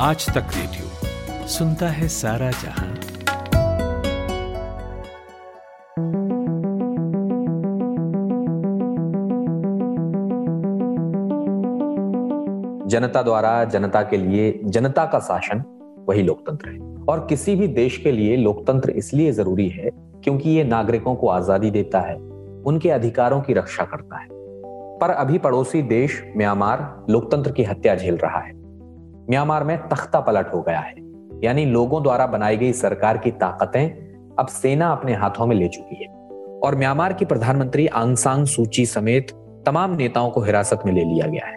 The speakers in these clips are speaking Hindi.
आज तक रेडियो सुनता है सारा जहाँ। जनता द्वारा जनता के लिए, जनता का शासन, वही लोकतंत्र है। और किसी भी देश के लिए लोकतंत्र इसलिए ज़रूरी है क्योंकि ये नागरिकों को आज़ादी देता है, उनके अधिकारों की रक्षा करता है। पर अभी पड़ोसी देश म्यांमार लोकतंत्र की हत्या झेल रहा है। म्यांमार में तख्ता पलट हो गया है। यानी लोगों द्वारा बनाई गई सरकार की ताकतें अब सेना अपने हाथों में ले चुकी है। और म्यांमार की प्रधानमंत्री आंग सांग सूची समेत तमाम नेताओं को हिरासत में ले लिया गया है।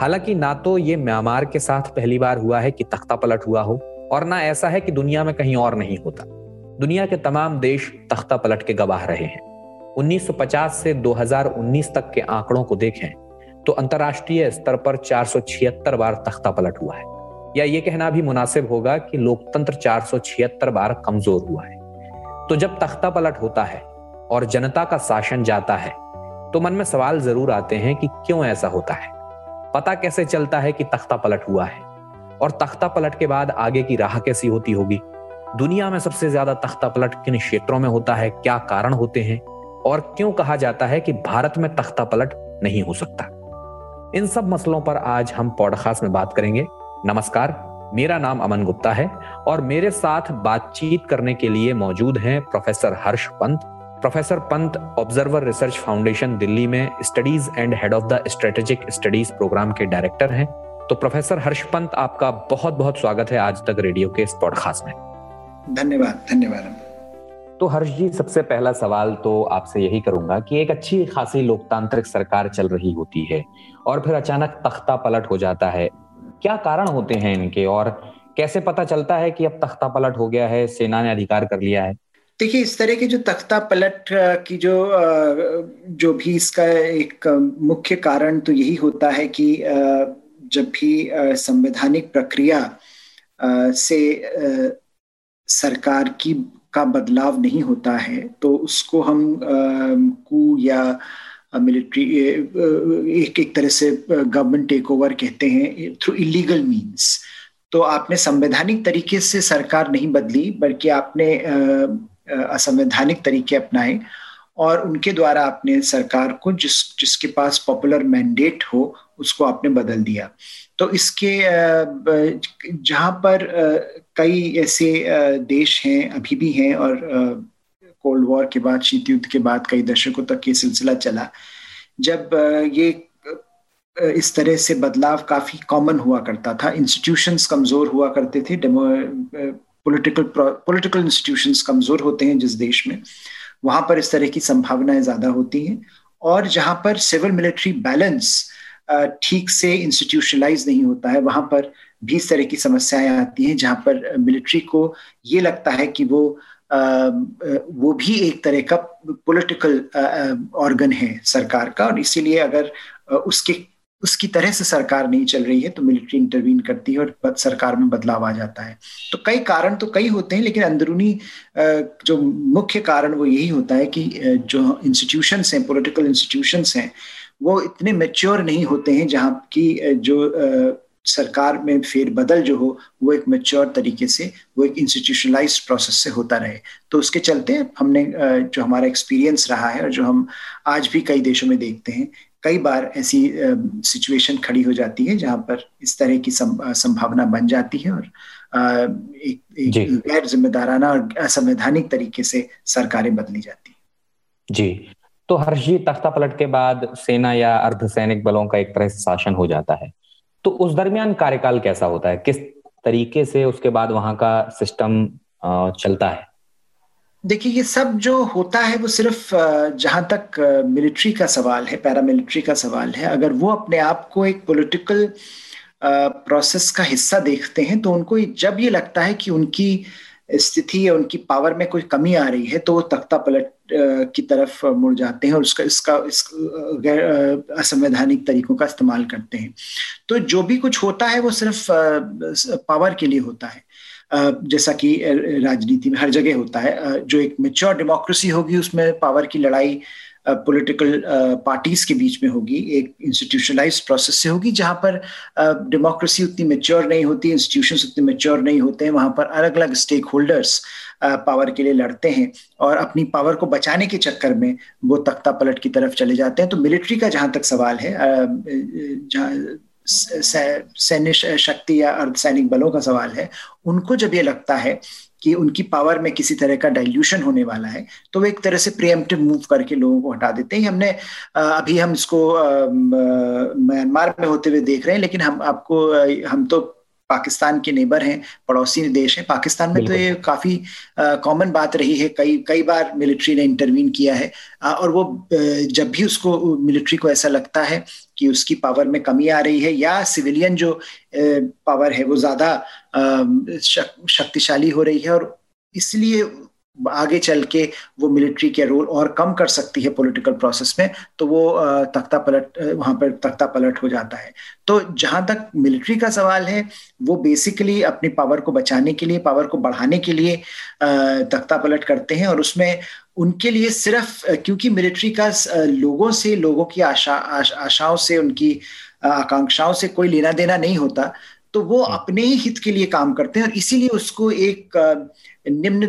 हालाँकि ना तो ये म्यांमार के साथ पहली बार हुआ है कि तख्ता पलट हुआ हो, और ना ऐसा है कि दुनिया में कहीं और नहीं होता। दुनिया के तमाम देश तख्ता पलट के गवाह रहे हैं। 1950 से 2019 तक के आंकड़ों को देखें तो अंतर्राष्ट्रीय स्तर पर चार सौ छिहत्तर बार तख्ता पलट हुआ है। या ये कहना भी मुनासिब होगा कि लोकतंत्र चार सौ छिहत्तर बार कमज़ोर हुआ है। तो जब तख्ता पलट होता है और जनता का शासन जाता है तो मन में सवाल ज़रूर आते हैं कि क्यों ऐसा होता है? पता कैसे चलता है कि तख्ता पलट हुआ है? और तख्ता पलट के बाद आगे की राह कैसी होती होगी? दुनिया में सबसे ज़्यादा तख्ता पलट किन क्षेत्रों में होता है? क्या कारण होते हैं? और क्यों कहा जाता है कि भारत में तख्ता पलट नहीं हो सकता? इन सब मसलों पर आज हम पॉडकास्ट में बात करेंगे। नमस्कार, मेरा नाम अमन गुप्ता है और मेरे साथ बातचीत करने के लिए मौजूद हैं professor Harsh Pant. Professor Pant Observer Research Foundation Delhi में studies and head of the strategic studies program के डायरेक्टर हैं। तो प्रोफेसर हर्ष पंत, आपका बहुत बहुत स्वागत है आज तक रेडियो के इस पॉडकास्ट में। धन्यवाद धन्यवाद। तो हर्ष जी, सबसे पहला सवाल तो आपसे यही करूँगा कि एक अच्छी खासी लोकतांत्रिक सरकार चल रही होती है और फिर अचानक तख्ता पलट हो जाता है। क्या कारण होते हैं इनके और कैसे पता चलता है कि अब तख्ता पलट हो गया है, सेना ने अधिकार कर लिया है? देखिए, इस तरह के जो तख्ता पलट की जो जो भी इसका एक मुख्य कारण तो यही होता है कि जब भी संवैधानिक प्रक्रिया से सरकार की का बदलाव नहीं होता है तो उसको हम कू या मिलिट्री एक एक तरह से गवर्नमेंट टेक ओवर कहते हैं थ्रू इलीगल मींस तो आपने संवैधानिक तरीके से सरकार नहीं बदली, बल्कि आपने असंवैधानिक तरीके अपनाए और उनके द्वारा आपने सरकार को जिस, जिसके पास पॉपुलर मैंडेट हो, उसको आपने बदल दिया। तो इसके जहाँ पर कई ऐसे देश हैं, अभी भी हैं और कोल्ड वॉर के बाद शीत युद्ध के बाद कई दशकों तक ये सिलसिला चला, जब ये इस तरह से बदलाव काफ़ी कॉमन हुआ करता था। इंस्टीट्यूशंस कमज़ोर हुआ करते थे पॉलिटिकल पॉलिटिकल इंस्टीट्यूशंस कमज़ोर होते हैं जिस देश में, वहाँ पर इस तरह की संभावनाएँ ज़्यादा होती हैं। और जहाँ पर सिविल मिलिट्री बैलेंस ठीक से इंस्टीट्यूशनलाइज नहीं होता है। वहाँ पर भी इस तरह की समस्याएँ आती हैं जहाँ पर मिलिट्री को ये लगता है कि वो आ, वो भी एक तरह का पॉलिटिकल ऑर्गन है सरकार का। और इसीलिए अगर उसके उसकी तरह से सरकार नहीं चल रही है तो मिलिट्री इंटरवीन करती है और सरकार में बदलाव आ जाता है। तो कई कारण तो कई होते हैं लेकिन अंदरूनी जो मुख्य कारण वो यही होता है कि जो इंस्टीट्यूशंस हैं पॉलिटिकल इंस्टीट्यूशंस हैं वो इतने मेच्योर नहीं होते हैं जहाँ की जो सरकार में फेर बदल जो हो वो एक मेच्योर तरीके से वो एक इंस्टीट्यूशनलाइज प्रोसेस से होता रहे। तो उसके चलते हमने जो हमारा एक्सपीरियंस रहा है और जो हम आज भी कई देशों में देखते हैं कई बार ऐसी सिचुएशन खड़ी हो जाती है जहाँ पर इस तरह की संभावना बन जाती है और एक, एक गैर जिम्मेदाराना और असंवैधानिक तरीके से सरकारें बदली जाती है। जी। तो हर्ष तख्ता पलट के बाद सेना या अर्धसैनिक बलों का एक तरह से शासन हो जाता है। तो उस दरमियान कार्यकाल कैसा होता है? किस तरीके से उसके बाद वहाँ का सिस्टम चलता है? देखिए, ये सब जो होता है, वो सिर्फ़ जहाँ तक मिलिट्री का सवाल है, पैरामिलिट्री का सवाल है। अगर वो अपने आप को एक पॉलिटिकल प्रोसेस का हिस्सा देखते हैं तो उनको जब ये लगता है कि उनकी स्थिति या उनकी पावर में कोई कमी आ रही है तो वो तख्ता पलट की तरफ़ मुड़ जाते हैं और उसका, इसका, इस गैर असंवैधानिक तरीकों का इस्तेमाल करते हैं। तो जो भी कुछ होता है वो सिर्फ़ पावर के लिए होता है। जैसा कि राजनीति में हर जगह होता है। जो एक मेच्योर डेमोक्रेसी होगी उसमें पावर की लड़ाई पॉलिटिकल पार्टीज़ के बीच में होगी, एक इंस्टीट्यूशनलाइज प्रोसेस से होगी, जहाँ पर डेमोक्रेसी उतनी मेच्योर नहीं होती इंस्टीट्यूशन उतने मेच्योर नहीं होते हैं, वहाँ पर अलग अलग स्टेक होल्डर्स पावर के लिए लड़ते हैं और अपनी पावर को बचाने के चक्कर में वो तख्ता पलट की तरफ़ चले जाते हैं। तो मिलिट्री का जहाँ तक सवाल है सैन्य शक्ति या अर्धसैनिक बलों का सवाल है, उनको जब ये लगता है कि उनकी पावर में किसी तरह का डाइल्यूशन होने वाला है तो वो एक तरह से प्रियमटिव मूव करके लोगों को हटा देते हैं। हमने अभी हम इसको म्यांमार में होते हुए देख रहे हैं, लेकिन हम आपको हम तो पाकिस्तान के नेबर हैं पड़ोसी देश हैं। पाकिस्तान में तो ये काफ़ी कॉमन बात रही है। कई कई बार मिलिट्री ने इंटरवीन किया है। आ, और वो जब भी उसको मिलिट्री को ऐसा लगता है कि उसकी पावर में कमी आ रही है या सिविलियन जो पावर है वो ज़्यादा शक्तिशाली हो रही है और इसलिए आगे चल के वो मिलिट्री के रोल और कम कर सकती है पॉलिटिकल प्रोसेस में तो वो तख्ता पलट वहाँ पर तख्ता पलट हो जाता है। तो जहाँ तक मिलिट्री का सवाल है, वो बेसिकली अपनी पावर को बचाने के लिए पावर को बढ़ाने के लिए तख्ता पलट करते हैं और उसमें उनके लिए सिर्फ़ क्योंकि मिलिट्री का लोगों से, लोगों की आशा आशाओं से, उनकी आकांक्षाओं से कोई लेना देना नहीं होता तो वो हम्म। अपने ही हित के लिए काम करते हैं और इसीलिए उसको एक निम्न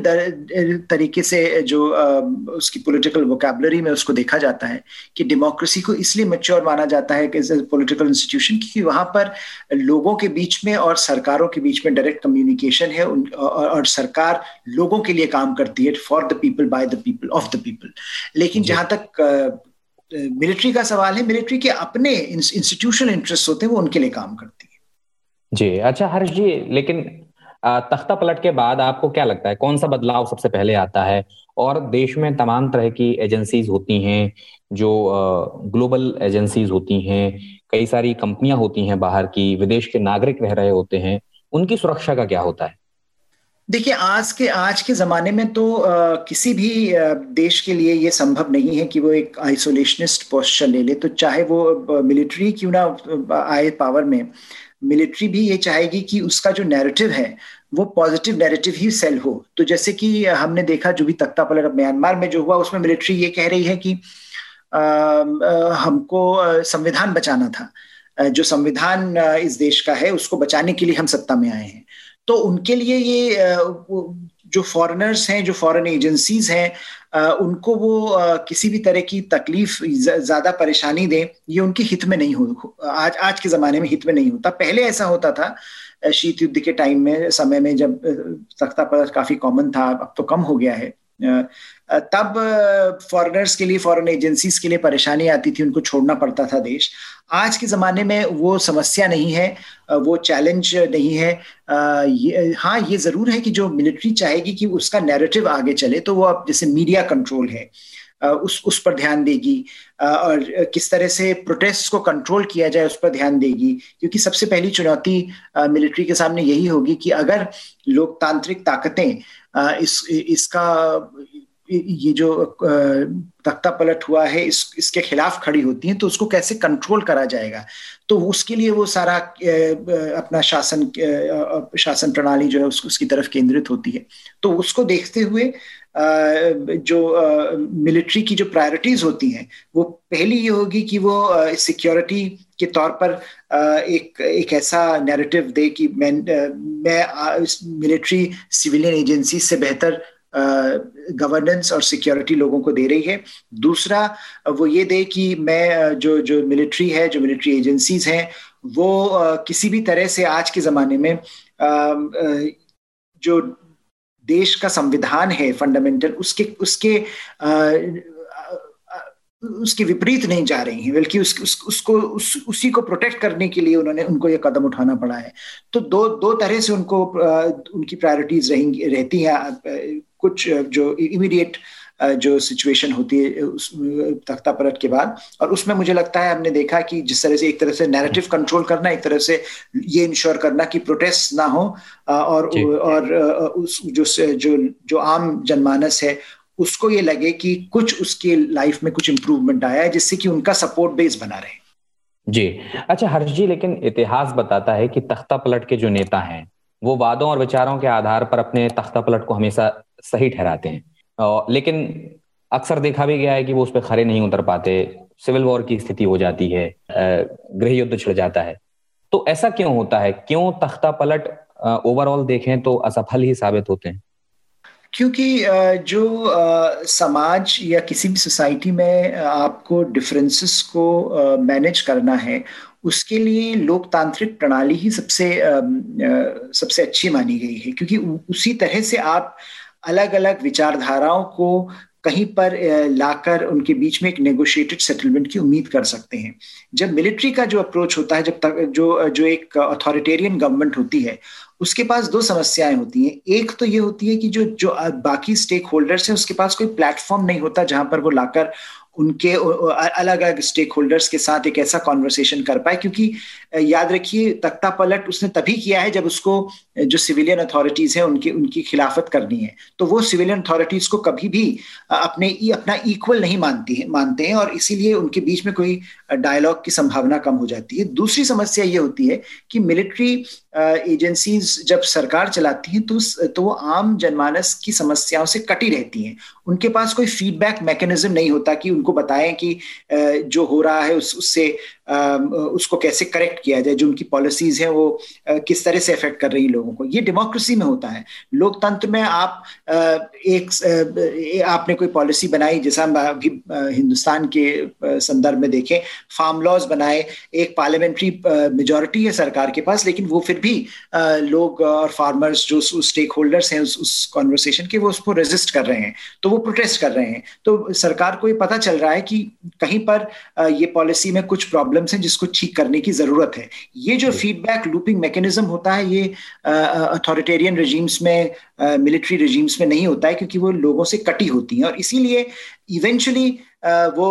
तरीके से जो उसकी पॉलिटिकल वोकेबलरी में उसको देखा जाता है कि डेमोक्रेसी को इसलिए मेच्योर माना जाता है कि पॉलिटिकल इंस्टीट्यूशन क्योंकि वहाँ पर लोगों के बीच में और सरकारों के बीच में डायरेक्ट कम्युनिकेशन है और सरकार लोगों के लिए काम करती है for the people by the people of the people लेकिन जहाँ तक मिलिट्री का सवाल है मिलिट्री के अपने इंस्टीट्यूशनल इंटरेस्ट होते हैं वो उनके लिए काम करती है। जी अच्छा हर्ष जी लेकिन तख्ता पलट के बाद आपको क्या लगता है कौन सा बदलाव सबसे पहले आता है? और देश में तमाम तरह की एजेंसीज होती हैं जो ग्लोबल एजेंसीज होती हैं कई सारी कंपनियाँ होती हैं बाहर की विदेश के नागरिक रह रहे होते हैं उनकी सुरक्षा का क्या होता है? देखिए आज के आज के ज़माने में तो आ, किसी भी आ, देश के लिए ये संभव नहीं है कि वो एक आइसोलेशनिस्ट पोस्चर ले ले तो चाहे वो मिलिट्री क्यों ना आए पावर में मिलिट्री भी ये चाहेगी कि उसका जो नैरेटिव है वो पॉजिटिव नैरेटिव ही सेल हो। तो जैसे कि हमने देखा जो भी तख्ता पलट म्यांमार में जो हुआ उसमें मिलिट्री ये कह रही है कि आ, आ, हमको संविधान बचाना था। जो संविधान इस देश का है उसको बचाने के लिए हम सत्ता में आए हैं। तो उनके लिए ये जो फॉरेनर्स हैं जो फॉरेन एजेंसीज हैं उनको वो किसी भी तरह की तकलीफ़ ज़्यादा परेशानी दें, ये उनके हित में नहीं हो आज आज के जमाने में हित में नहीं होता। पहले ऐसा होता था शीत युद्ध के टाइम में, समय में जब सख्ता पर काफ़ी कॉमन था, अब तो कम हो गया है। तब फॉरेनर्स के लिए फॉरेन एजेंसीज के लिए परेशानी आती थी, उनको छोड़ना पड़ता था देश। आज के ज़माने में वो समस्या नहीं है वो चैलेंज नहीं है। ये हाँ ये ज़रूर है कि जो मिलिट्री चाहेगी कि उसका नैरेटिव आगे चले तो वो अब जैसे मीडिया कंट्रोल है। उस उस पर ध्यान देगी। और किस तरह से प्रोटेस्ट को कंट्रोल किया जाए उस पर ध्यान देगी। क्योंकि सबसे पहली चुनौती मिलिट्री के सामने यही होगी कि अगर लोकतांत्रिक ताकतें इस इसका ये जो तख्ता पलट हुआ है इस इसके खिलाफ खड़ी होती हैं तो उसको कैसे कंट्रोल करा जाएगा? तो उसके लिए वो सारा अपना शासन शासन प्रणाली जो है उस, उसकी तरफ़ केंद्रित होती है। तो उसको देखते हुए जो मिलिट्री की जो प्रायोरिटीज होती हैं, वो पहली ये होगी कि वो सिक्योरिटी के तौर पर एक एक ऐसा नैरेटिव दे कि मैं मैं मिलिट्री सिविलियन एजेंसी से बेहतर गवर्नेंस और सिक्योरिटी लोगों को दे रही है। दूसरा, वो ये दे कि मैं जो जो मिलिट्री है, जो मिलिट्री एजेंसीज हैं, वो किसी भी तरह से आज के ज़माने में जो देश का संविधान है फंडामेंटल उसके उसके उसके विपरीत नहीं जा रही हैं बल्कि उस, उस, उसको उस, उसी को प्रोटेक्ट करने के लिए उन्होंने उनको यह कदम उठाना पड़ा है। तो दो दो तरह से उनको उनकी प्रायोरिटीज रहेंगी रहती हैं कुछ जो इमीडिएट जो सिचुएशन होती है उस तख्ता पलट के बाद। और उसमें मुझे लगता है हमने देखा कि जिस तरह से एक तरह से नैरेटिव कंट्रोल करना एक तरह से ये इंश्योर करना कि प्रोटेस्ट ना हो और और उस जो जो जो आम जनमानस है उसको ये लगे कि कुछ उसके लाइफ में कुछ इंप्रूवमेंट आया है जिससे कि उनका सपोर्ट बेस बना रहे। जी। अच्छा हर्ष जी लेकिन इतिहास बताता है कि तख्ता पलट के जो नेता हैं वो वादों और विचारों के आधार पर अपने तख्ता पलट को हमेशा सही ठहराते हैं। लेकिन अक्सर देखा भी गया है कि वो उस पर खड़े नहीं उतर पाते। सिविल वॉर की स्थिति हो जाती है गृह युद्ध छिड़ जाता है। तो ऐसा क्यों होता है? क्यों तख्ता पलट ओवरऑल देखें तो असफल ही साबित होते हैं? क्योंकि जो समाज या किसी भी सोसाइटी में आपको डिफरेंसेस को मैनेज करना है, उसके लिए लोकतांत्रिक प्रणाली ही सबसे सबसे अच्छी मानी गई है। क्योंकि उसी तरह से आप अलग अलग विचारधाराओं को कहीं पर लाकर उनके बीच में एक नेगोशिएटेड सेटलमेंट की उम्मीद कर सकते हैं। जब मिलिट्री का जो अप्रोच होता है, जब तक, जो जो एक अथॉरिटेरियन गवर्नमेंट होती है, उसके पास दो समस्याएँ होती हैं। एक तो ये होती है कि जो जो बाकी स्टेक होल्डर्स हैं, उसके पास कोई प्लेटफॉर्म नहीं होता जहाँ पर वो लाकर उनके अलग अलग स्टेक होल्डर्स के साथ एक ऐसा कॉन्वर्सेशन कर पाए, क्योंकि याद रखिए, तख्ता पलट उसने तभी किया है जब उसको जो सिविलियन अथॉरिटीज हैं, उनकी उनकी खिलाफत करनी है। तो वो सिविलियन अथॉरिटीज को कभी भी अपने अपना इक्वल नहीं मानती है, मानते हैं और इसीलिए उनके बीच में कोई डायलॉग की संभावना कम हो जाती है। दूसरी समस्या ये होती है कि मिलिट्री एजेंसीज जब सरकार चलाती हैं तो तो वो आम जनमानस की समस्याओं से कटी रहती हैं। उनके पास कोई फीडबैक मैकेनिज्म नहीं होता कि उनको बताएँ कि जो हो रहा है उस, उससे उसको कैसे करेक्ट किया जाए, जो उनकी पॉलिसीज़ हैं, वो किस तरह से अफेक्ट कर रही लोगों को? ये डेमोक्रेसी में होता है। लोकतंत्र में आप एक आपने कोई पॉलिसी बनाई, जैसा हम अभी हिंदुस्तान के संदर्भ में देखें फार्म लॉज बनाए, एक पार्लियामेंट्री मेजोरिटी है सरकार के पास, लेकिन वो फिर भी लोग और फार्मर्स जो स्टेक होल्डर्स हैं, उस उस कॉन्वर्सेशन के, वो उसको रेजिस्ट कर रहे हैं। तो वो प्रोटेस्ट कर रहे हैं। तो सरकार को ये पता चल रहा है कि कहीं पर ये पॉलिसी में कुछ प्रॉब्लम प्रॉब्लम्स हैं जिसको ठीक करने की ज़रूरत है। ये जो फीडबैक लूपिंग मैकेनिज्म होता है ये अथॉरिटेरियन रिजीम्स में मिलिट्री रिजीम्स में नहीं होता है क्योंकि वो लोगों से कटी होती हैं। और इसीलिए इवेंचुअली वो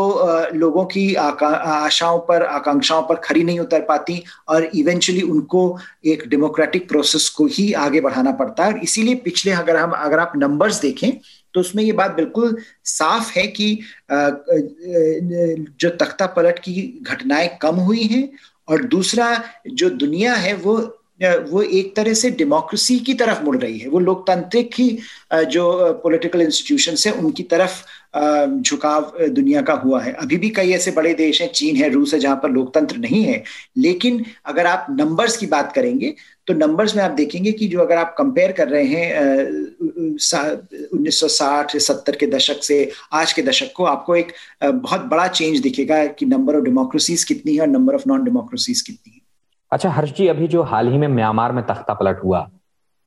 लोगों की आशाओं पर आकांक्षाओं पर खरी नहीं उतर पाती और इवेंचुअली उनको एक डेमोक्रेटिक प्रोसेस को ही आगे बढ़ाना पड़ता है। और इसीलिए पिछले अगर हम अगर आप नंबर्स देखें तो उसमें ये बात बिल्कुल साफ़ है कि जो तख्ता पलट की घटनाएँ कम हुई हैं और दूसरा जो दुनिया है वो वो एक तरह से डेमोक्रेसी की तरफ़ मुड़ रही है। वो लोकतांत्रिक ही जो पॉलिटिकल इंस्टीट्यूशन है, उनकी तरफ़ झुकाव दुनिया का हुआ है। अभी भी कई ऐसे बड़े देश हैं, चीन है, रूस है, जहाँ पर लोकतंत्र नहीं है। लेकिन अगर आप नंबर्स की बात करेंगे तो नंबर्स में आप देखेंगे कि जो अगर आप कंपेयर कर रहे हैं उन्नीस सौ साठ, सत्तर के दशक से आज के दशक को, आपको एक बहुत बड़ा चेंज दिखेगा कि नंबर ऑफ़ डेमोक्रेसीज कितनी है और नंबर ऑफ़ नॉन डेमोक्रेसीज कितनी है। अच्छा हर्ष जी, अभी जो हाल ही में म्यांमार में तख्ता पलट हुआ,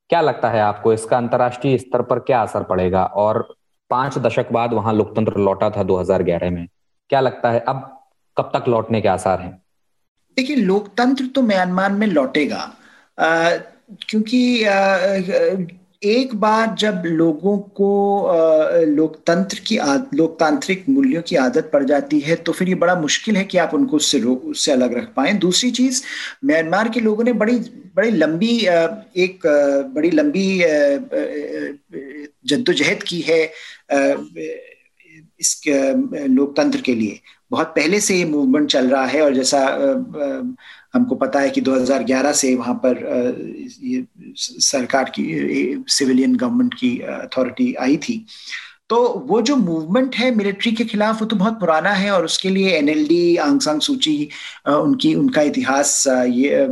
क्या लगता है आपको इसका अंतर्राष्ट्रीय स्तर पर क्या असर पड़ेगा? और पाँच दशक बाद वहाँ लोकतंत्र लौटा था 2011 में, क्या लगता है अब कब तक लौटने के आसार हैं? देखिए, लोकतंत्र तो म्यांमार में लौटेगा। क्योंकि एक बार जब लोगों को लोकतंत्र की लोकतांत्रिक मूल्यों की आदत पड़ जाती है तो फिर ये बड़ा मुश्किल है कि आप उनको उससे उससे अलग रख पाएँ। दूसरी चीज़, म्यांमार के लोगों ने बड़ी बड़ी लंबी एक बड़ी लंबी जद्दोजहद की है। इस लोकतंत्र के लिए। बहुत पहले से ये मूवमेंट चल रहा है और जैसा हमको पता है कि 2011 से वहाँ पर ये सरकार की सिविलियन गवर्नमेंट की अथॉरिटी आई थी। तो वो जो मूवमेंट है मिलिट्री के खिलाफ वो तो बहुत पुराना है और उसके लिए एनएलडी आंग सांग सूची उनकी, उनका इतिहास ये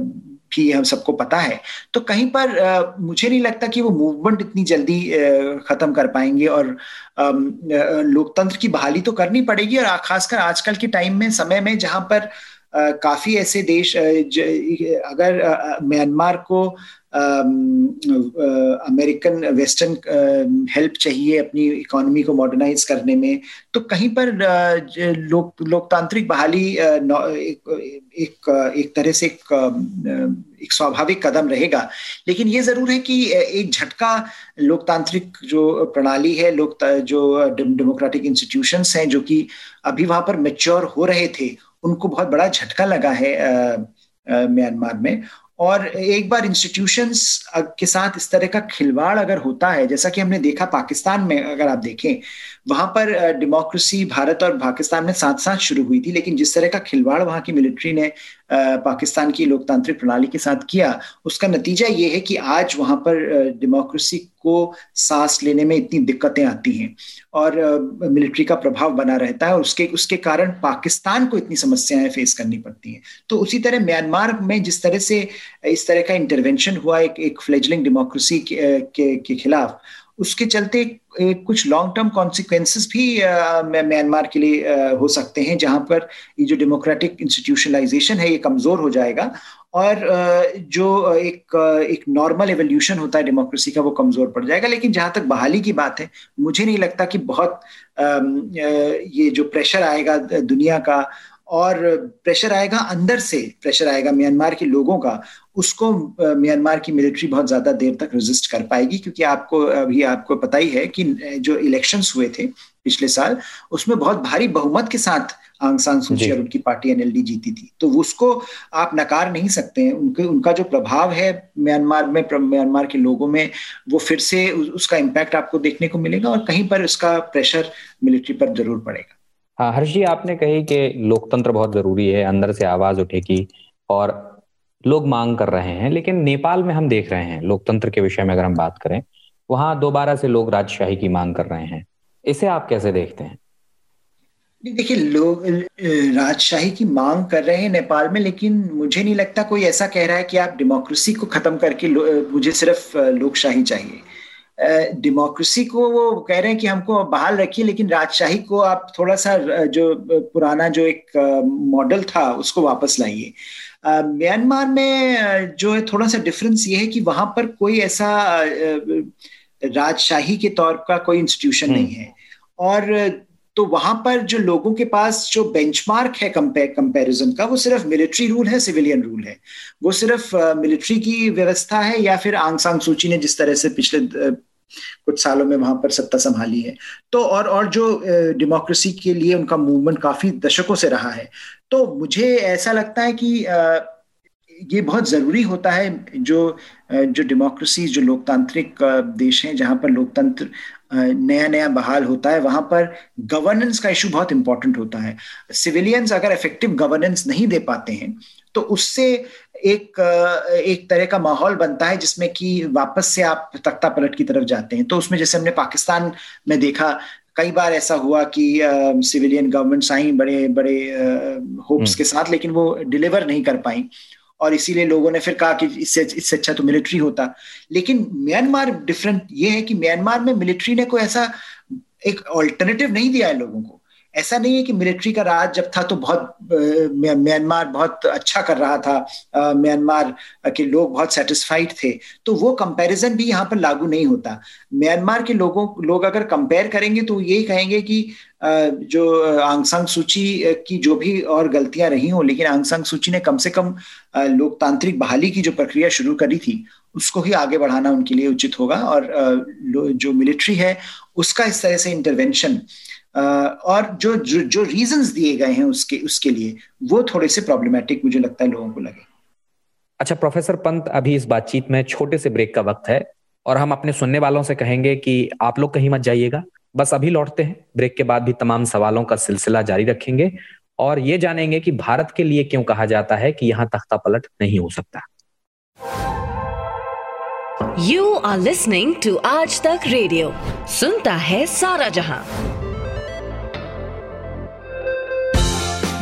भी हम सबको पता है। तो कहीं पर आ, मुझे नहीं लगता कि वो मूवमेंट इतनी जल्दी खत्म कर पाएँगे और लोकतंत्र की बहाली तो करनी पड़ेगी और खासकर आजकल के टाइम में समय में जहाँ पर काफ़ी ऐसे देश अगर म्यांमार को अमेरिकन वेस्टर्न हेल्प चाहिए अपनी इकोनॉमी को मॉडर्नाइज करने में। तो कहीं पर लोक लोकतांत्रिक बहाली एक एक, एक तरह से एक, एक स्वाभाविक कदम रहेगा। लेकिन ये ज़रूर है कि एक झटका लोकतांत्रिक जो प्रणाली है लोक जो डेमोक्रेटिक इंस्टीट्यूशंस हैं जो कि अभी वहाँ पर मेच्योर हो रहे थे उनको बहुत बड़ा झटका लगा है म्यांमार में। और एक बार इंस्टीट्यूशंस के साथ इस तरह का खिलवाड़ अगर होता है, जैसा कि हमने देखा पाकिस्तान में, अगर आप देखें, वहाँ पर डेमोक्रेसी भारत और पाकिस्तान में साथ साथ शुरू हुई थी, लेकिन जिस तरह का खिलवाड़ वहाँ की मिलिट्री ने पाकिस्तान की लोकतांत्रिक प्रणाली के साथ किया। उसका नतीजा ये है कि आज वहाँ पर डेमोक्रेसी को सांस लेने में इतनी दिक्कतें आती हैं और मिलिट्री का प्रभाव बना रहता है उसके उसके कारण पाकिस्तान को इतनी समस्याएँ फेस करनी पड़ती हैं। तो उसी तरह म्यांमार में जिस तरह से इस तरह का इंटरवेंशन हुआ एक एक फ्लेजलिंग डेमोक्रेसी के, के, के खिलाफ उसके चलते कुछ लॉन्ग टर्म कॉन्सिक्वेंसेस भी म्यांमार के लिए हो सकते हैं, जहाँ पर ये जो डेमोक्रेटिक इंस्टीट्यूशनलाइजेशन है, ये कमज़ोर हो जाएगा। और जो एक एक नॉर्मल एवोल्यूशन होता है डेमोक्रेसी का, वो कमज़ोर पड़ जाएगा। लेकिन जहाँ तक बहाली की बात है, मुझे नहीं लगता कि बहुत ये जो प्रेशर आएगा, दुनिया का और प्रेशर आएगा अंदर से प्रेशर आएगा म्यांमार के लोगों का उसको म्यांमार की मिलिट्री बहुत ज़्यादा देर तक रेजिस्ट कर पाएगी क्योंकि आपको अभी आपको पता ही है कि जो इलेक्शंस हुए थे पिछले साल उसमें बहुत भारी बहुमत के साथ आंग सान सूची और उनकी पार्टी एनएलडी जीती थी। तो उसको आप नकार नहीं सकते हैं। उनके उनका जो प्रभाव है म्यांमार में म्यांमार के लोगों में वो फिर से उसका इम्पैक्ट आपको देखने को मिलेगा और कहीं पर उसका प्रेशर मिलिट्री पर ज़रूर पड़ेगा। हाँ हर्ष जी आपने कही कि लोकतंत्र बहुत ज़रूरी है, अंदर से आवाज़ उठेगी और लोग मांग कर रहे हैं, लेकिन नेपाल में हम देख रहे हैं, लोकतंत्र के विषय में अगर हम बात करें, वहाँ दोबारा से लोग राजशाही की मांग कर रहे हैं। इसे आप कैसे देखते हैं? देखिए, लोग राजशाही की मांग कर रहे हैं नेपाल में, लेकिन मुझे नहीं लगता कोई ऐसा कह रहा है कि आप डेमोक्रेसी को खत्म करके मुझे सिर्फ़ लोकशाही चाहिए। डेमोक्रेसी को वो कह रहे हैं कि हमको बहाल रखिए लेकिन राजशाही को आप थोड़ा सा जो पुराना जो एक मॉडल था उसको वापस लाइए। म्यांमार में जो है थोड़ा सा डिफरेंस ये है कि वहाँ पर कोई ऐसा राजशाही के तौर का कोई इंस्टीट्यूशन हम्म। नहीं है। और तो वहाँ पर जो लोगों के पास जो बेंचमार्क है कंपैरिजन का वो सिर्फ़ मिलिट्री रूल है सिविलियन रूल है। वो सिर्फ़ मिलिट्री की व्यवस्था है या फिर आंग सांग सूची ने जिस तरह से पिछले कुछ सालों में वहाँ पर सत्ता संभाली है। तो और और जो डेमोक्रेसी के लिए उनका मूवमेंट काफ़ी दशकों से रहा है। तो मुझे ऐसा लगता है कि ये बहुत ज़रूरी होता है जो जो डेमोक्रेसी जो लोकतांत्रिक देश हैं जहाँ पर लोकतंत्र नया नया बहाल होता है, वहाँ पर गवर्नेंस का इशू बहुत इंपॉर्टेंट होता है। सिविलियंस अगर इफ़ेक्टिव गवर्नेंस नहीं दे पाते हैं तो उससे एक एक तरह का माहौल बनता है जिसमें कि वापस से आप तख्ता पलट की तरफ़ जाते हैं। तो उसमें जैसे हमने पाकिस्तान में देखा कई बार ऐसा हुआ कि सिविलियन गवर्नमेंट्स आई बड़े बड़े होप्स हम्म। के साथ लेकिन वो डिलीवर नहीं कर पाई। और इसीलिए लोगों ने फिर कहा कि इससे इससे अच्छा तो मिलिट्री होता। लेकिन म्यांमार डिफरेंट ये है कि म्यांमार में मिलिट्री ने कोई ऐसा एक ऑल्टरनेटिव नहीं दिया है लोगों को। ऐसा नहीं है कि मिलिट्री का राज जब था तो बहुत म्यांमार बहुत अच्छा कर रहा था म्यांमार के लोग बहुत सेटिस्फाइड थे तो वो कंपैरिजन भी यहाँ पर लागू नहीं होता। म्यांमार के लोगों, लोग अगर कंपेयर करेंगे तो यही कहेंगे कि जो आंग सांग सूची की जो भी और गलतियाँ रही हों, लेकिन आंग सांग सूची ने कम से कम लोकतांत्रिक बहाली की जो प्रक्रिया शुरू करी थी, उसको ही आगे बढ़ाना उनके लिए उचित होगा और जो मिलिट्री है, उसका इस तरह से इंटरवेंशन और जो जो, जो रीजंस दिए गए हैं उसके उसके लिए वो थोड़े से प्रॉब्लमेटिक मुझे लगता है लोगों को लगे। अच्छा प्रोफेसर पंत अभी इस बातचीत में छोटे से ब्रेक का वक्त है और हम अपने सुनने वालों से कहेंगे कि आप लोग कहीं मत जाइएगा। बस अभी लौटते हैं। ब्रेक के बाद भी तमाम सवालों का सिलसिला जारी रखेंगे और ये जानेंगे कि भारत के लिए क्यों कहा जाता है कि यहाँ तख्ता पलट नहीं हो सकता। यू आर लिस्निंग टू आज तक रेडियो सुनता है सारा जहाँ।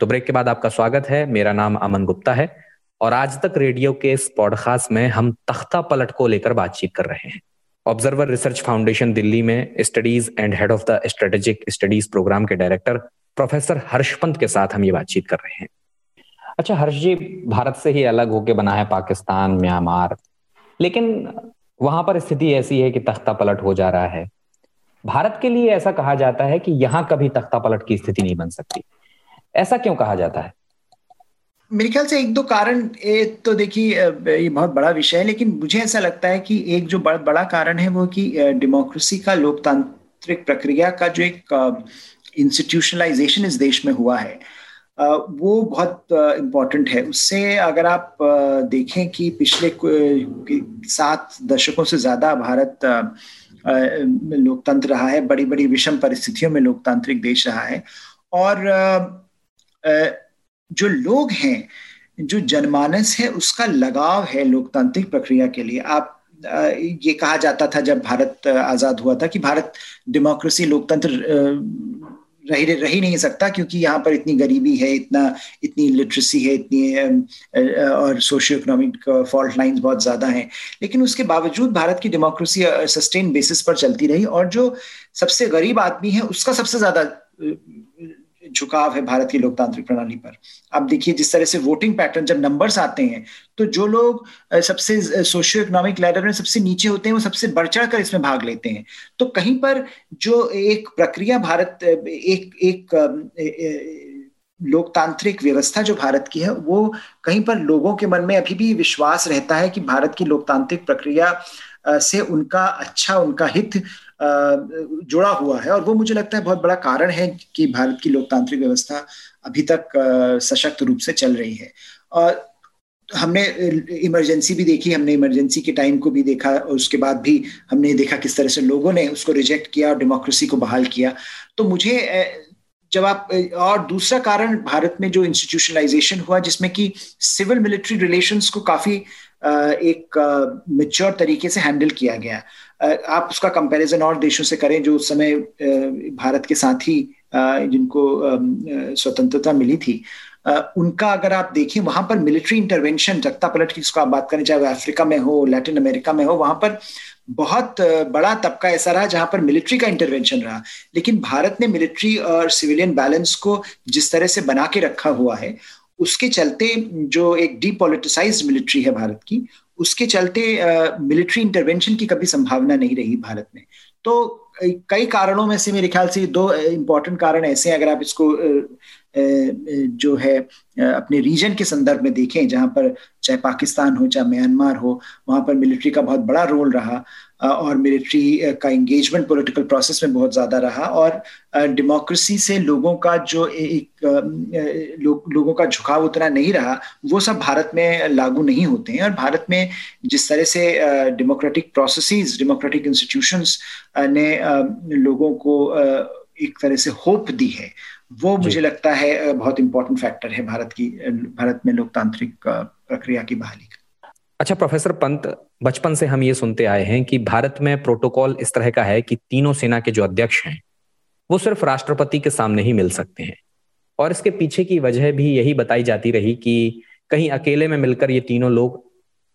तो ब्रेक के बाद आपका स्वागत है। मेरा नाम अमन गुप्ता है और आज तक रेडियो के इस पॉडकास्ट में हम तख्ता पलट को लेकर बातचीत कर रहे हैं। ऑब्जर्वर रिसर्च फाउंडेशन दिल्ली में studies and head of the strategic studies program के डायरेक्टर प्रोफेसर हर्षपंत के साथ हम ये बातचीत कर रहे हैं। अच्छा हर्ष जी, भारत से ही अलग होके बना है पाकिस्तान, म्यांमार। लेकिन वहाँ पर स्थिति ऐसी है कि तख्ता पलट हो जा रहा है। भारत के लिए ऐसा कहा जाता है कि यहाँ कभी तख्ता पलट की स्थिति नहीं बन सकती। ऐसा क्यों कहा जाता है? मेरे ख्याल से एक दो कारण एक तो देखिए ये बहुत बड़ा विषय है, लेकिन मुझे ऐसा लगता है कि एक जो बड़ा बड़ा कारण है वो कि डेमोक्रेसी का लोकतांत्रिक प्रक्रिया का जो एक इंस्टीट्यूशनलाइजेशन इस देश में हुआ है वो बहुत इम्पोर्टेंट है। उससे अगर आप देखें कि पिछले सात दशकों से ज़्यादा भारत लोकतंत्र रहा है बड़ी बड़ी विषम परिस्थितियों में लोकतांत्रिक देश रहा है, और जो लोग हैं, जो जनमानस है, उसका लगाव है लोकतांत्रिक प्रक्रिया के लिए। आप ये कहा जाता था जब भारत आज़ाद हुआ था कि भारत डेमोक्रेसी, लोकतंत्र रह रह नहीं सकता क्योंकि यहाँ पर इतनी गरीबी है, इतना, इतनी लिटरेसी है, इतनी और सोशियो इकोनॉमिक फॉल्ट लाइंस बहुत ज़्यादा हैं। लेकिन उसके बावजूद भारत की डेमोक्रेसी सस्टेन बेसिस पर चलती रही और जो सबसे गरीब आदमी है, उसका सबसे ज़्यादा झुकाव है भारत की लोकतांत्रिक प्रणाली पर। अब देखिए, जिस तरह से वोटिंग पैटर्न जब नंबर्स आते हैं तो जो लोग सबसे सोशियो इकोनॉमिक लेडर में सबसे नीचे होते हैं, वो सबसे बढ़ चढ़ कर इसमें भाग लेते हैं। तो कहीं पर जो एक प्रक्रिया भारत एक एक लोकतांत्रिक व्यवस्था जो भारत की है, वो कहीं पर लोगों के मन में अभी भी विश्वास रहता है कि भारत की लोकतांत्रिक प्रक्रिया से उनका अच्छा उनका हित जुड़ा हुआ है और वो मुझे लगता है बहुत बड़ा कारण है कि भारत की लोकतांत्रिक व्यवस्था अभी तक सशक्त रूप से चल रही है। और हमने इमरजेंसी भी देखी, हमने इमरजेंसी के टाइम को भी देखा और उसके बाद भी हमने देखा किस तरह से लोगों ने उसको रिजेक्ट किया और डेमोक्रेसी को बहाल किया। तो मुझे जब आप और दूसरा कारण भारत में जो इंस्टीट्यूशनलाइजेशन हुआ जिसमें कि सिविल मिलिट्री रिलेशंस को काफ़ी एक मेच्योर तरीके से हैंडल किया गया आप उसका कंपैरिजन और देशों से करें जो उस समय भारत के साथ ही जिनको स्वतंत्रता मिली थी। उनका अगर आप देखें, वहाँ पर मिलिट्री इंटरवेंशन जगता पलट की आप बात करें, चाहे वो अफ्रीका में हो लैटिन अमेरिका में हो, वहाँ पर बहुत बड़ा तबका ऐसा रहा जहाँ पर मिलिट्री का इंटरवेंशन रहा। लेकिन भारत ने मिलिट्री और सिविलियन बैलेंस को जिस तरह से बना के रखा हुआ है उसके चलते जो एक डीपोलिटिसाइज मिलिट्री है भारत की, उसके चलते मिलिट्री इंटरवेंशन की कभी संभावना नहीं रही भारत में। तो कई कारणों में से मेरे ख्याल से दो इंपॉर्टेंट कारण ऐसे हैं। अगर आप इसको जो है अपने रीजन के संदर्भ में देखें, जहाँ पर चाहे पाकिस्तान हो, चाहे म्यांमार हो, वहाँ पर मिलिट्री का बहुत बड़ा रोल रहा। और मिलिट्री का इंगेजमेंट पॉलिटिकल प्रोसेस में बहुत ज़्यादा रहा और डेमोक्रेसी से लोगों का जो एक लो, लोगों का झुकाव उतना नहीं रहा वो सब भारत में लागू नहीं होते हैं और भारत में जिस तरह से डेमोक्रेटिक प्रोसेसेस डेमोक्रेटिक इंस्टीट्यूशंस ने लोगों को एक तरह से होप दी है वो मुझे लगता है बहुत इंपॉर्टेंट फैक्टर है भारत की भारत में लोकतांत्रिक प्रक्रिया की बहाली का। अच्छा प्रोफेसर पंत, बचपन से हम ये सुनते आए हैं कि भारत में प्रोटोकॉल इस तरह का है कि तीनों सेना के जो अध्यक्ष हैं, वो सिर्फ़ राष्ट्रपति के सामने ही मिल सकते हैं। और इसके पीछे की वजह भी यही बताई जाती रही कि कहीं अकेले में मिलकर ये तीनों लोग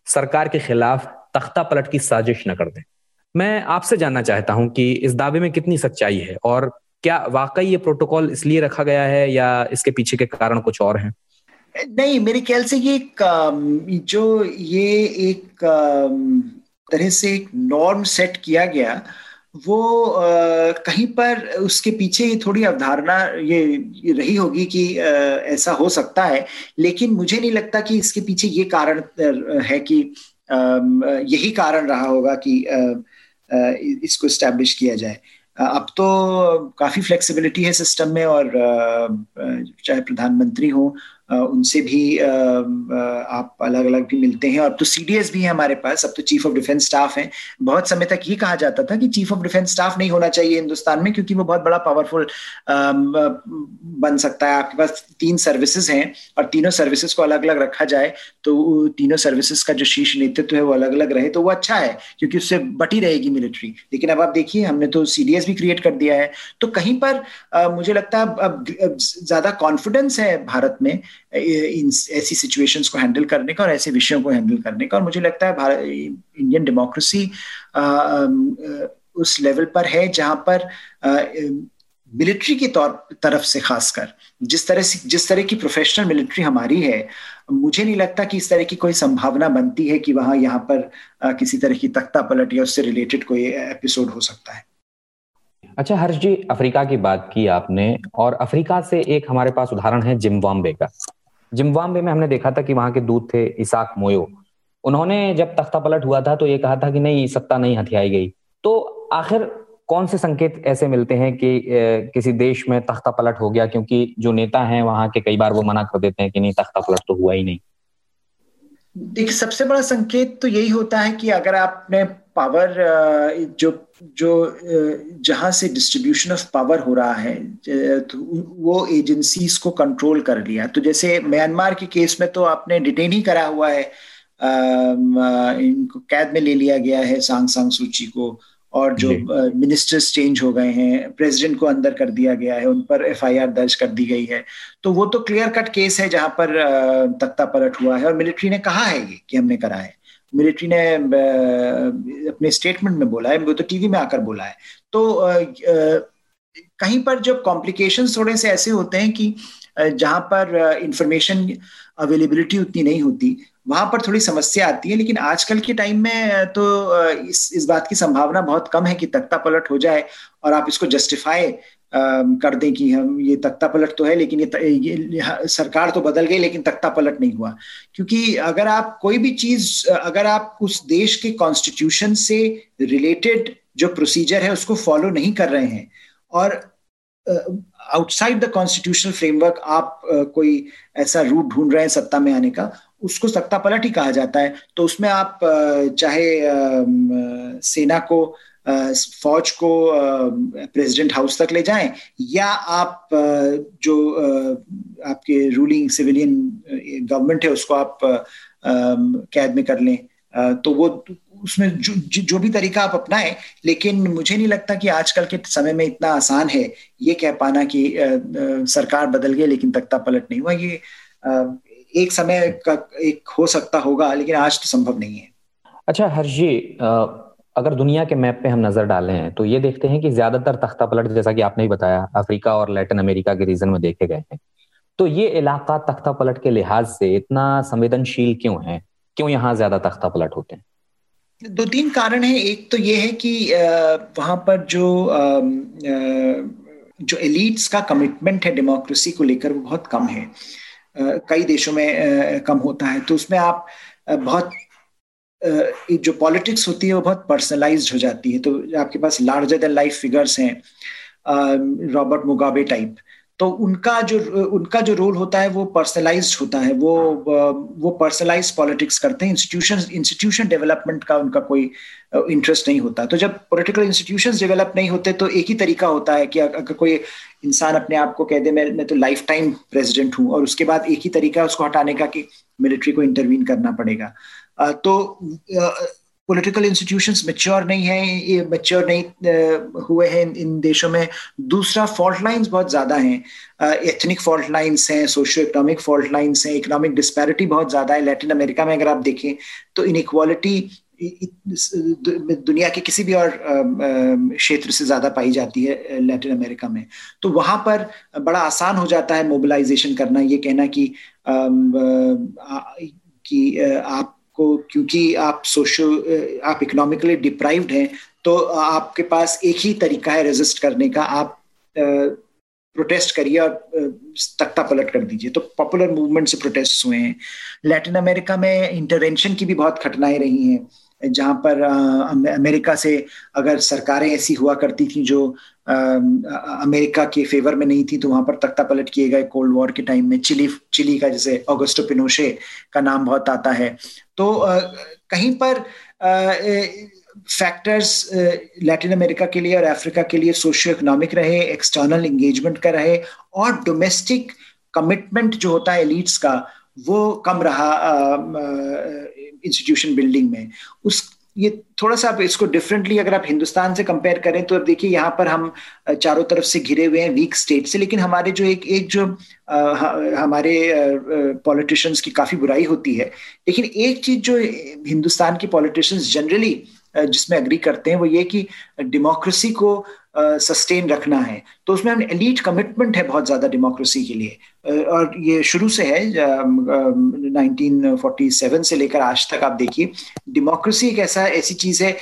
सरकार के खिलाफ तख्ता पलट की साजिश न कर दें। मैं आपसे जानना चाहता हूँ कि इस दावे में कितनी सच्चाई है और क्या वाकई ये प्रोटोकॉल इसलिए रखा गया है या इसके पीछे के कारण कुछ और हैं? नहीं मेरे ख्याल से ये एक जो ये एक तरह से एक नॉर्म सेट किया गया वो कहीं पर उसके पीछे ये थोड़ी अवधारणा ये, रही होगी कि ऐसा हो सकता है। लेकिन मुझे नहीं लगता कि इसके पीछे ये कारण है कि यही कारण रहा होगा कि इसको स्टैब्लिश किया जाए। अब तो काफ़ी फ्लेक्सिबिलिटी है सिस्टम में और चाहे प्रधानमंत्री हो उनसे भी आप अलग अलग भी मिलते हैं। और अब तो सीडीएस भी है हमारे पास। अब तो चीफ ऑफ़ डिफेंस स्टाफ है। बहुत समय तक ये कहा जाता था कि चीफ ऑफ़ डिफेंस स्टाफ नहीं होना चाहिए हिंदुस्तान में क्योंकि वो बहुत बड़ा पावरफुल बन सकता है। आपके पास तीन सर्विसेज़ हैं और तीनों सर्विसेज़ को अलग अलग रखा जाए तो तीनों सर्विसेज़ का जो शीर्ष नेतृत्व है वो अलग अलग रहे तो वो अच्छा है क्योंकि उससे बटी रहेगी मिलिट्री लेकिन अब आप देखिए, हमने तो सीडीएस भी क्रिएट कर दिया है। तो कहीं पर मुझे लगता है अब ज़्यादा कॉन्फिडेंस है भारत में इन, ऐसी सिचुएशंस को हैंडल करने का और ऐसे विषयों को हैंडल करने का। और मुझे लगता है भारत इंडियन डेमोक्रेसी उस लेवल पर है जहाँ पर मिलिट्री की तौर, तरफ़ से खासकर, जिस तरह से, जिस तरह की प्रोफेशनल मिलिट्री हमारी है, मुझे नहीं लगता कि इस तरह की कोई संभावना बनती है कि वहाँ यहाँ पर किसी तरह की तख्ता पलट या उससे रिलेटेड कोई एपिसोड हो सकता है। अच्छा हर्ष जी अफ्रीका की बात की आपने और अफ्रीका से एक हमारे पास उदाहरण है जिम्बाब्वे का। जिम्बाब्वे में हमने देखा था कि वहाँ के दूत थे इसाक मोयो। उन्होंने जब तख्ता पलट हुआ था तो ये कहा था कि नहीं सत्ता नहीं हथियाई गई। तो आखिर कौन से संकेत ऐसे मिलते हैं कि ए, किसी देश में तख्ता पलट हो गया क्योंकि जो नेता हैं वहाँ के कई बार वो मना कर देते हैं कि नहीं तख्ता पलट तो हुआ ही नहीं। देखिए सबसे बड़ा संकेत तो यही होता है कि अगर आपने पावर जो जो जहाँ से डिस्ट्रीब्यूशन ऑफ़ पावर हो रहा है तो वो एजेंसीज को कंट्रोल कर लिया तो जैसे म्यांमार के केस में तो आपने डिटेन ही करा हुआ है। इनको कैद में ले लिया गया है सांग सांग सूची को और जो मिनिस्टर्स चेंज हो गए हैं प्रेसिडेंट को अंदर कर दिया गया है उन पर एफआईआर दर्ज कर दी गई है। तो वो तो क्लियर कट केस है जहाँ पर तख्ता पलट हुआ है और मिलिट्री ने कहा है ये कि हमने करा है। मिलिट्री ने अपने स्टेटमेंट में बोला है, वो तो टीवी में आकर बोला है। तो कहीं पर जब कॉम्प्लिकेशंस थोड़े से ऐसे होते हैं कि जहाँ पर इंफॉर्मेशन अवेलेबिलिटी उतनी नहीं होती वहाँ पर थोड़ी समस्या आती है लेकिन आजकल के टाइम में तो इस इस बात की संभावना बहुत कम है कि तख्ता पलट हो जाए और आप इसको जस्टिफाई कर दें कि हम ये तख्ता पलट तो है लेकिन ये, ये सरकार तो बदल गई लेकिन तख्ता पलट नहीं हुआ। क्योंकि अगर आप कोई भी चीज़ अगर आप उस देश के कॉन्स्टिट्यूशन से रिलेटेड जो प्रोसीजर है उसको फॉलो नहीं कर रहे हैं और आउटसाइड द कॉन्स्टिट्यूशनल फ्रेमवर्क आप uh, कोई ऐसा रूट ढूंढ रहे हैं सत्ता में आने का उसको सत्ता पलट ही कहा जाता है। तो उसमें आप चाहे सेना को फौज को प्रेसिडेंट हाउस तक ले जाएँ, या आप जो आपके रूलिंग सिविलियन गवर्नमेंट है, उसको आप कैद में कर लें। तो वो उसमें जो जो भी तरीका आप अपनाएँ, लेकिन मुझे नहीं लगता कि आजकल के समय में इतना आसान है ये कह पाना कि सरकार बदल गई, लेकिन तख्ता पलट नहीं हुआ। ये एक समय का एक हो सकता होगा लेकिन आज तो संभव नहीं है। अच्छा हर्ष जी अगर दुनिया के मैप पे हम नज़र डालें हैं तो ये देखते हैं कि ज़्यादातर तख्ता पलट जैसा कि आपने बताया अफ्रीका और लैटिन अमेरिका के रीजन में देखे गए हैं। तो ये इलाका तख्ता पलट के लिहाज से इतना संवेदनशील क्यों है? क्यों यहाँ ज़्यादा तख्ता पलट होते हैं? दो तीन कारण है। एक तो ये है कि वहाँ पर जो जो एलिट्स का कमिटमेंट है डेमोक्रेसी को लेकर वो बहुत कम है। कई देशों में कम होता है। तो उसमें आप बहुत जो पॉलिटिक्स होती है, वो बहुत पर्सनलाइज हो जाती है। तो आपके पास लार्जर देन लाइफ फिगर्स हैं रॉबर्ट मुगाबे टाइप। तो उनका जो उनका जो रोल होता है, वो पर्सनलाइज होता है। वो वो पर्सनलाइज पॉलिटिक्स करते हैं। इंस्टीट्यूशन इंस्टीट्यूशन डेवलपमेंट का उनका कोई इंटरेस्ट नहीं होता। तो जब पॉलिटिकल इंस्टीट्यूशंस डेवलप नहीं होते तो एक ही तरीका होता है कि अगर कोई इंसान अपने आप को कह दे, मैं मैं तो लाइफ टाइम प्रेसिडेंट हूँ। और उसके बाद एक ही तरीका है उसको हटाने का कि मिलिट्री को इंटरवीन करना पड़ेगा। तो पॉलिटिकल इंस्टीट्यूशंस मेच्योर नहीं है मेच्योर नहीं हुए हैं इन देशों में। दूसरा फॉल्ट लाइंस बहुत ज़्यादा हैं। एथनिक फॉल्ट लाइंस हैं सोशियो इकोनॉमिक फॉल्ट लाइंस हैं इकोनॉमिक डिस्पैरिटी बहुत ज़्यादा है लैटिन अमेरिका में अगर आप देखें तो इनक्वालिटी दुनिया के किसी भी और क्षेत्र से ज़्यादा पाई जाती है लैटिन अमेरिका में। तो वहाँ पर बड़ा आसान हो जाता है मोबिलाइजेशन करना, ये कहना कि कि आपको, क्योंकि आप सोशल आप इकोनॉमिकली डिप्राइव्ड हैं तो आपके पास एक ही तरीका है रेजिस्ट करने का। आप प्रोटेस्ट करिए और तख्ता पलट कर दीजिए। तो पॉपुलर मूवमेंट से प्रोटेस्ट हुए हैं। लैटिन अमेरिका में इंटरवेंशन की भी बहुत घटनाएँ रही हैं। जहाँ पर अमेरिका से अगर सरकारें ऐसी हुआ करती थी जो अमेरिका के फेवर में नहीं थी तो वहाँ पर तख्ता पलट किए गए कोल्ड वॉर के टाइम में, चिली चिली का जैसे ऑगस्टो पिनोशे का नाम बहुत आता है। तो कहीं पर फैक्टर्स लैटिन अमेरिका के लिए और अफ्रीका के लिए सोशियो इकोनॉमिक रहे एक्सटर्नल एंगेजमेंट का रहे और डोमेस्टिक कमिटमेंट जो होता है एलिट्स का वो कम रहा इंस्टीट्यूशन बिल्डिंग में। उस ये थोड़ा सा आप इसको डिफरेंटली अगर आप हिंदुस्तान से कंपेयर करें तो अब देखिए यहाँ पर हम चारों तरफ़ से घिरे हुए हैं वीक स्टेट से लेकिन हमारे जो एक एक जो आ, हमारे पॉलिटिशियंस की काफ़ी बुराई होती है। लेकिन एक चीज़ जो हिंदुस्तान की पॉलिटिशियंस जनरली जिसमें अग्री करते हैं, वो ये कि डेमोक्रेसी को सस्टेन रखना है। तो उसमें हम एलीट कमिटमेंट है बहुत ज़्यादा डेमोक्रेसी के लिए। और ये शुरू से है 1947 से लेकर आज तक आप देखिए डेमोक्रेसी एक ऐसा, ऐसी चीज़ है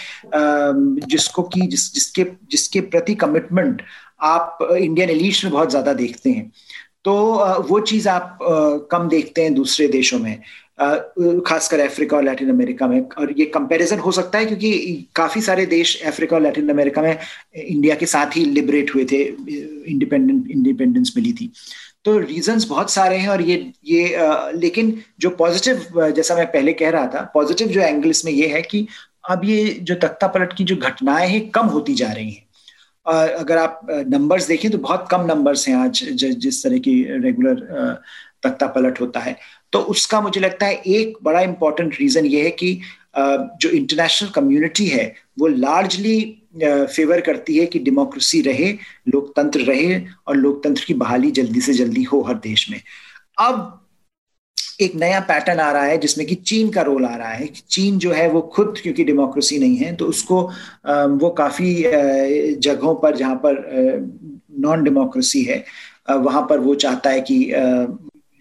जिसको कि, जिस, जिसके जिसके प्रति कमिटमेंट आप इंडियन एलीट्स में बहुत ज़्यादा देखते हैं। तो वो चीज़ आप कम देखते हैं दूसरे देशों में। खासकर अफ्रीका और लैटिन अमेरिका में। और ये कंपैरिजन हो सकता है क्योंकि काफ़ी सारे देश अफ्रीका और लैटिन अमेरिका में इंडिया के साथ ही लिबरेट हुए थे इंडिपेंडेंट इंडिपेंडेंस मिली थी। तो रीजंस बहुत सारे हैं और ये ये आ, लेकिन जो पॉजिटिव जैसा मैं पहले कह रहा था पॉजिटिव जो एंगल इसमें ये है कि अब ये जो तख्ता पलट की जो घटनाएँ हैं कम होती जा रही हैं। अगर आप नंबर्स देखें तो बहुत कम नंबर्स हैं आज जिस तरह की रेगुलर तख्ता पलट होता है। तो उसका मुझे लगता है एक बड़ा इंपॉर्टेंट रीजन ये है कि जो इंटरनेशनल कम्युनिटी है, वो लार्जली फेवर करती है कि डेमोक्रेसी रहे, लोकतंत्र रहे और लोकतंत्र की बहाली जल्दी से जल्दी हो हर देश में। अब एक नया पैटर्न आ रहा है जिसमें कि चीन का रोल आ रहा है कि चीन जो है वो खुद क्योंकि डेमोक्रेसी नहीं है तो उसको वो काफ़ी जगहों पर जहाँ पर नॉन डेमोक्रेसी है वहाँ पर वो चाहता है कि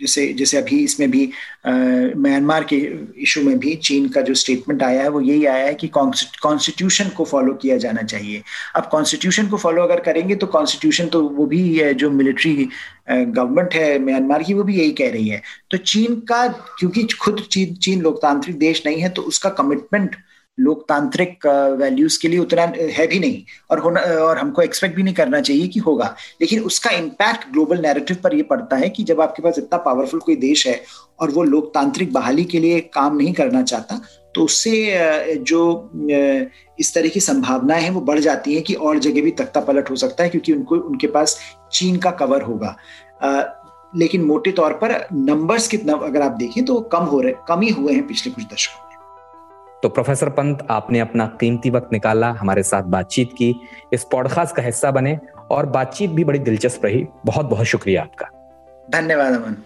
जैसे जैसे अभी इसमें भी म्यांमार के इशू में भी चीन का जो स्टेटमेंट आया है, वो यही आया है कि कॉन्स्टिट्यूशन को फॉलो किया जाना चाहिए। अब कॉन्स्टिट्यूशन को फॉलो अगर करेंगे तो कॉन्स्टिट्यूशन तो वो भी जो मिलिट्री गवर्नमेंट है म्यांमार की, वो भी यही कह रही है। तो चीन का, क्योंकि खुद चीन चीन लोकतांत्रिक देश नहीं है तो उसका कमिटमेंट लोकतांत्रिक वैल्यूज़ के लिए उतना है भी नहीं। और होना और हमको एक्सपेक्ट भी नहीं करना चाहिए कि होगा। लेकिन उसका इम्पैक्ट ग्लोबल नैरेटिव पर यह पड़ता है कि जब आपके पास इतना पावरफुल कोई देश है और वो लोकतांत्रिक बहाली के लिए काम नहीं करना चाहता तो उससे जो इस तरह की संभावनाएँ हैं वो बढ़ जाती हैं कि और जगह भी तख्ता पलट हो सकता है क्योंकि उनको, उनके पास चीन का कवर होगा। लेकिन मोटे तौर पर नंबर्स कितना, अगर आप देखें तो कम हो रहे, कम ही हुए हैं पिछले कुछ दशकों तो प्रोफेसर पंत आपने अपना कीमती वक्त निकाला हमारे साथ बातचीत की। इस पॉडकास्ट का हिस्सा बने और बातचीत भी बड़ी दिलचस्प रही। बहुत बहुत शुक्रिया आपका। धन्यवाद अमन।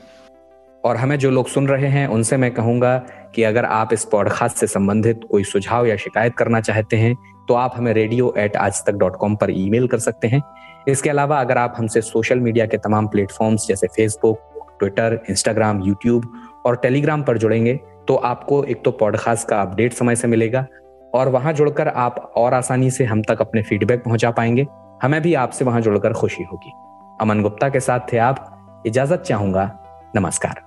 और हमें जो लोग सुन रहे हैं उनसे मैं कहूँगा कि अगर आप इस पॉडकास्ट से संबंधित कोई सुझाव या शिकायत करना चाहते हैं तो आप हमें रेडियो एट आज तक डॉट कॉम पर ईमेल कर सकते हैं। इसके अलावा अगर आप हमसे सोशल मीडिया के तमाम प्लेटफॉर्म्स जैसे फेसबुक ट्विटर इंस्टाग्राम यूट्यूब और टेलीग्राम पर जुड़ेंगे तो आपको एक तो पॉडकास्ट का अपडेट समय से मिलेगा और वहाँ जुड़कर आप और आसानी से हम तक अपने फीडबैक पहुँचा पाएँगे। हमें भी आपसे वहाँ जुड़कर खुशी होगी। अमन गुप्ता के साथ थे आप। इजाज़त चाहूँगा। नमस्कार।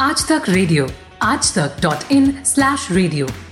आज तक रेडियो आज तक डॉट इन स्लैश रेडियो